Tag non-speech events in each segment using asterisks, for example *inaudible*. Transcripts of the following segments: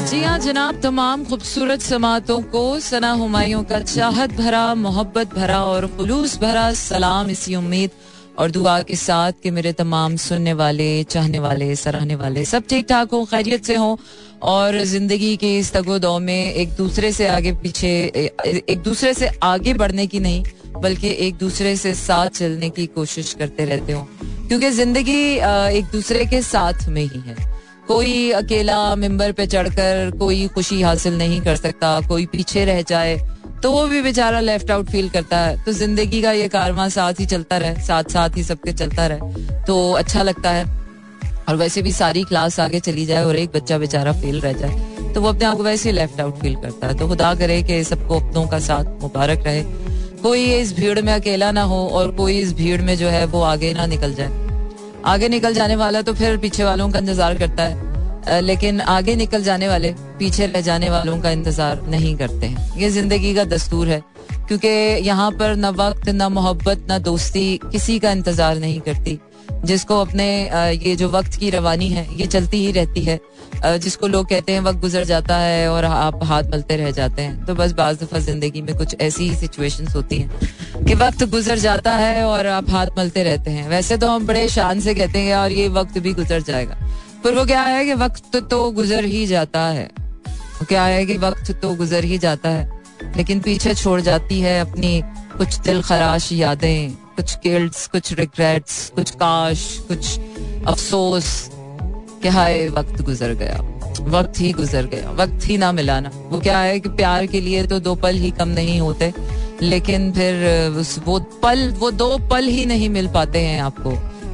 जी हाँ जनाब, तमाम खूबसूरत समातों को, सना हुमायूं का चाहत भरा, मोहब्बत भरा और खुलूस भरा सलाम इसी उम्मीद और दुआ के साथ कि मेरे तमाम सुनने वाले, चाहने वाले, सराहने वाले सब ठीक ठाक हो, खैरियत से हो और ज़िंदगी के इस तगो में एक दूसरे से आगे पीछे एक दूसरे से आगे बढ़ने की नहीं, बल्कि एक दूसरे से साथ चलने की कोशिश करते रहते हो। क्योंकि ज़िंदगी एक दूसरे के साथ में ही है। कोई अकेला मेंबर पे चढ़कर कोई खुशी हासिल नहीं कर सकता, कोई पीछे रह जाए तो वो भी बेचारा लेफ़्ट आउट फील करता है। तो ज़िंदगी का ये कारवा साथ ही चलता रहे साथ साथ ही सबके चलता रहे तो अच्छा लगता है। और वैसे भी सारी क्लास आगे चली जाए और एक बच्चा बेचारा फेल रह जाए तो वो अपने आप को वैसे ही लेफ़्ट आउट फील करता है। तो खुदा करे कि सबको अपनों का साथ मुबारक रहे। कोई इस भीड़ में अकेला ना हो और कोई इस भीड़ में जो है वो आगे ना निकल जाए। आगे निकल जाने वाला तो फिर पीछे वालों का इंतज़ार करता है। लेकिन आगे निकल जाने वाले, पीछे रह जाने वालों का इंतज़ार नहीं करते हैं। ये ज़िंदगी का दस्तूर है, क्योंकि यहाँ पर न वक्त, न मोहब्बत, न दोस्ती किसी का इंतज़ार नहीं करती। जिसको अपने ये जो वक्त की रवानी है, ये चलती ही रहती है। जिसको लोग कहते हैं, वक्त गुजर जाता है और आप हाथ मलते रह जाते हैं। तो बस बाज दफ़ा ज़िंदगी में कुछ ऐसी ही सिचुएशन होती हैं कि वक्त गुजर जाता है और आप हाथ मलते रहते हैं। वैसे तो हम बड़े शान से कहते हैं और ये वक्त भी गुजर जाएगा। पर वो क्या है कि वक्त तो गुजर ही जाता है। वो क्या है कि वक्त तो गुजर ही जाता है, लेकिन पीछे छोड़ जाती है अपनी कुछ दिल खराश यादें। कुछ गिल्ट्स कुछ रिग्रेट्स कुछ काश, कुछ अफसोस कि हाय, वक्त गुजर गया। वक्त ही गुजर गया। वक्त ही ना मिलाना वो क्या है कि प्यार के लिए तो दो पल ही कम नहीं होते, लेकिन फिर, उस वो पल, वो दो पल ही नहीं मिल पाते हैं आपको।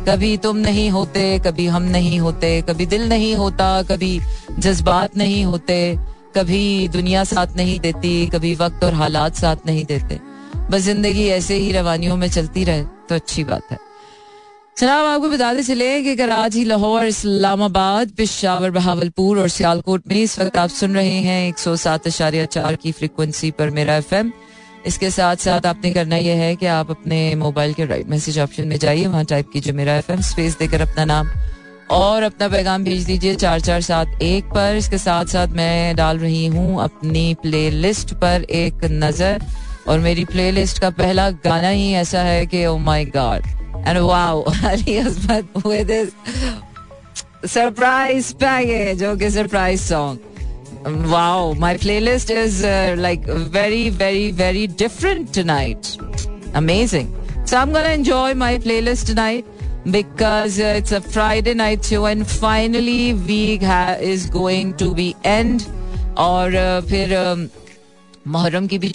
कभी तुम नहीं होते, कभी हम नहीं होते, कभी दिल नहीं होता, कभी जज्बात नहीं होते, कभी दुनिया साथ नहीं देती, कभी वक्त और हालात साथ नहीं देते। बस ज़िंदगी ऐसे ही रवानियों में चलती रहे तो अच्छी बात है। जनाब आपको बताते चले कि कराची, लाहौर, इस्लामाबाद, पिशावर, बहावलपुर और सियालकोट में इस वक्त आप सुन रहे हैं एक सौ सात अशारिया चार की फ्रिक्वेंसी पर मेरा एफ़ एम इसके साथ साथ आपने करना यह है कि आप अपने मोबाइल के राइट मैसेज ऑप्शन में जाइए, वहाँ टाइप कीजिए मेरा एफ़ एम स्पेस देकर अपना नाम और अपना पैगाम भेज दीजिए चार चार सात एक पर। इसके साथ साथ मैं डाल रही हूँ अपनी प्ले लिस्ट पर एक नज़र। और मेरी प्ले लिस्ट का पहला गाना ही ऐसा है कि ओ my god and wow Ali Asmat with this surprise song wow my playlist is like very very very different tonight amazing so I am gonna enjoy my playlist tonight because uh, it's a friday night show and finally week ha- is going to be end. or uh, phir um, muharram ki bhi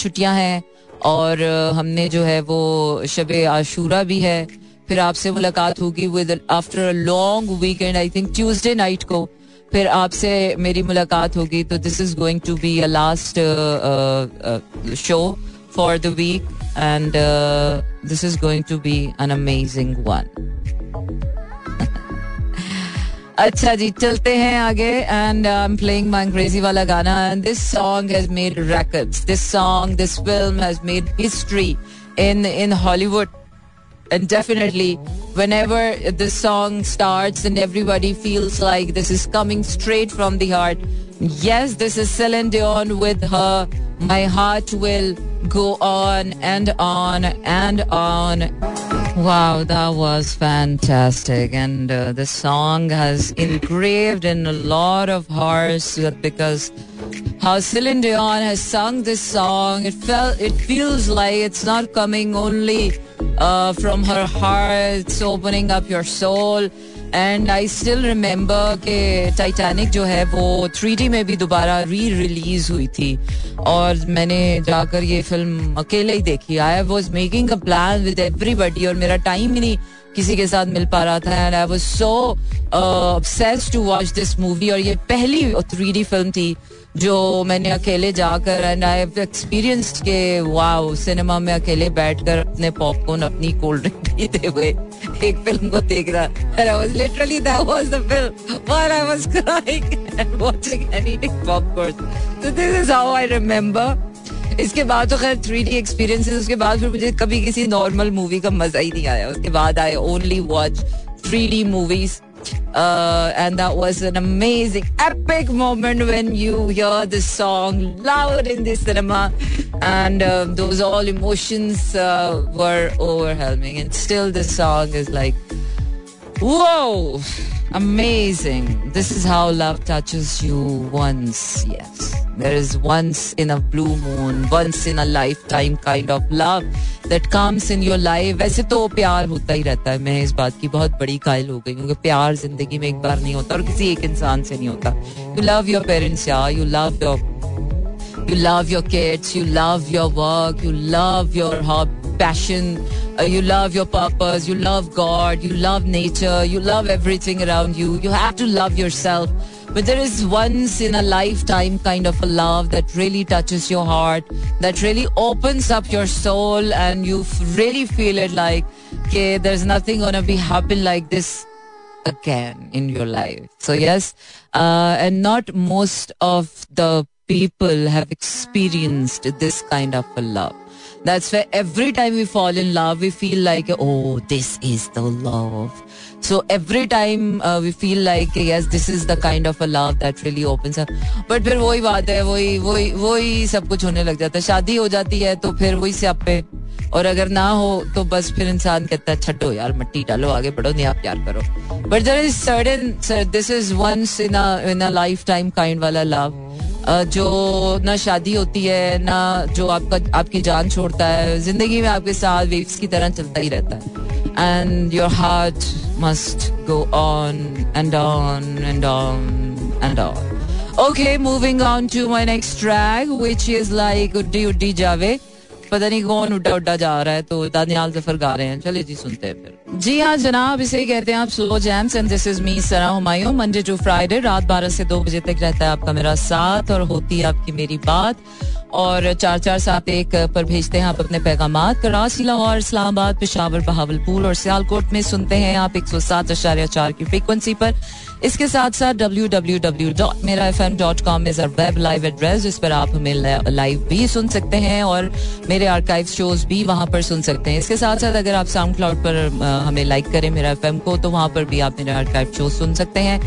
और हमने जो है वो शब आशूरा भी है। फिर आपसे मुलाकात होगी with after a long weekend I think Tuesday night को। फिर आपसे मेरी मुलाकात होगी तो this is going to be a last show for the week and this is going to be an amazing one अच्छा जी चलते हैं आगे and I am playing my अंग्रेजी वाला गाना and this song has made records this song this film has made history in in Hollywood and definitely whenever the song starts and everybody feels like this is coming straight from the heart yes this is Celine Dion with her my heart will go on and on and on Wow, that was fantastic. And uh, song has engraved in a lot of hearts because how Celine Dion has sung this song, it felt, it feels like it's not coming only uh, from her heart, it's opening up your soul. And I still remember के Titanic जो है वो three में भी दोबारा री release हुई थी। और मैंने जाकर ये फ़िल्म अकेले ही देखी। I was making a plan with everybody और मेरा टाइम ही नहीं किसी के साथ मिल पा रहा था। And I was so obsessed to watch this movie और ये पहली थ्री फ़िल्म थी। जो मैंने अकेले जाकर एंड आई हैव एक्सपीरियंस्ड के वाओ सिनेमा में अकेले बैठकर अपने पॉपकॉर्न अपनी कोल्ड ड्रिंक *laughs* पीते हुए एक फ़िल्म को देख रहा। And I was literally, that was the film while I was crying and watching and eating popcorn. So this is how I remember. इसके बाद तो खैर थ्री डी एक्सपीरियंस उसके बाद फिर मुझे कभी किसी नॉर्मल मूवी का मज़ा ही नहीं आया। उसके बाद I only watch three D movies Uh, and that was an amazing, epic moment when you hear the song loud in the cinema, and uh, those all emotions uh, were overwhelming. And still, the song is like, whoa, amazing. This is how love touches you once. Yes, there is once in a blue moon, once in a lifetime kind of love that comes in your life. वैसे तो प्यार होता ही रहता है मैं इस बात की बहुत बड़ी कायल हो गई हूँ कि प्यार जिंदगी में एक बार नहीं होता और किसी एक इंसान से नहीं होता यू लव योर पेरेंट्स या you love your you love your kids you love your work you love your hob passion uh, you love your purpose you love god you love nature you love everything around you you have to love yourself but there is once in a lifetime kind of a love that really touches your heart that really opens up your soul and you really feel it like okay there's nothing gonna be happen like this again in your life. So yes, uh, and not most of the people have experienced this kind of a love. That's why every time we fall in love, we feel like, oh, this is the love. So every time uh, we feel like, yes, this is the kind of a love that really opens up. But फिर वही बात है वही वही वही सब कुछ होने लग जाता है शादी हो जाती है तो फिर वही से आप पे और अगर ना हो तो बस फिर इंसान कहता है छठो यार मट्टी डालो आगे बढ़ो नहीं आप प्यार करो but there is certain this is once in in a life time kind वाला लव जो ना शादी होती है, ना जो आपका, आपकी जान छोड़ता है, ज़िंदगी में आपके साथ वेव्स की तरह चलता ही रहता है। And your heart must go on and on and on and on okay moving on to my next track which is like Uddi Uddi Jaave. पता नहीं कौन उड्डा उड्डा जा रहा है तो दानियाल ज़फ़र गा रहे हैं। चलिए जी, सुनते हैं फिर। जी हाँ जनाब, इसे कहते हैं आप slow jams and this is me Sara Monday to Friday रात बारह से दो बजे तक रहता है आपका मेरा साथ और होती है आपकी मेरी बात। और चार चार सात एक पर भेजते हैं आप अपने पैगाम कराची, लाहौर, इस्लामाबाद, पिशावर, बहावलपुर और सियालकोट में सुनते हैं आप एक सौ सात अशार्य चार की फ्रिक्वेंसी पर। इसके साथ साथ डब्ल्यू डब्ल्यू डब्ल्यू डॉट मेरा F M dot com is web live address जिस पर आप हमें लाइव भी सुन सकते हैं और मेरे आर्काइव शोज़ भी वहाँ पर सुन सकते हैं। इसके साथ साथ अगर आप साउंड क्लाउड पर हमें लाइक करें मेरा एफएम को तो वहाँ पर भी आप मेरे आर्काइव शो सुन सकते हैं।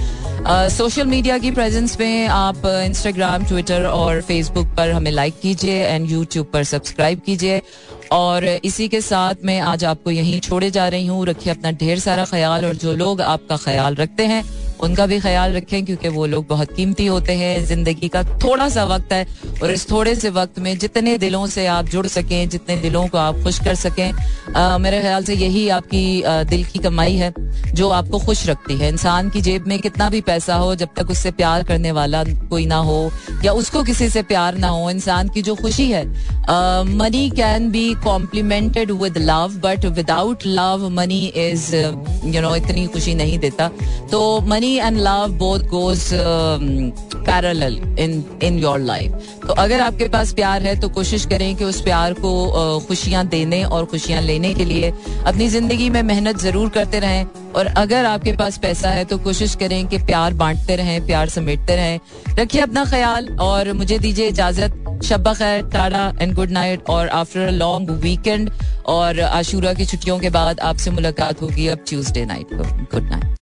सोशल मीडिया की प्रेजेंस में आप इंस्टाग्राम ट्विटर और फेसबुक पर हमें लाइक कीजिए एंड यूट्यूब पर सब्सक्राइब कीजिए। और इसी के साथ मैं आज आपको यहीं छोड़े जा रही हूँ। रखिए अपना ढेर सारा ख्याल और जो लोग आपका ख्याल रखते हैं उनका भी ख्याल रखें क्योंकि वो लोग बहुत कीमती होते हैं। ज़िंदगी का थोड़ा सा वक्त है और इस थोड़े से वक्त में जितने दिलों से आप जुड़ सकें जितने दिलों को आप खुश कर सकें आ, मेरे ख्याल से यही आपकी आ, दिल की कमाई है जो आपको खुश रखती है। इंसान की जेब में कितना भी पैसा हो जब तक उससे प्यार करने वाला कोई ना हो या उसको किसी से प्यार ना हो इंसान की जो खुशी है money can be complimented with love but without love money is you know इतनी खुशी नहीं देता। तो money and love both goes parallel in in your life तो अगर आपके पास प्यार है तो कोशिश करें कि उस प्यार को uh, खुशियाँ देने और खुशियाँ लेने के लिए अपनी ज़िंदगी में मेहनत ज़रूर करते रहें। और अगर आपके पास पैसा है तो कोशिश करें कि प्यार बांटते रहें प्यार समेटते रहें। रखिए अपना ख्याल और मुझे दीजिए इजाज़त। शब्बा खैर टाटा एंड गुड नाइट और आफ्टर अ लॉन्ग वीकेंड और आशूरा की छुट्टियों के बाद आपसे मुलाकात होगी अब ट्यूसडे नाइट को. Good night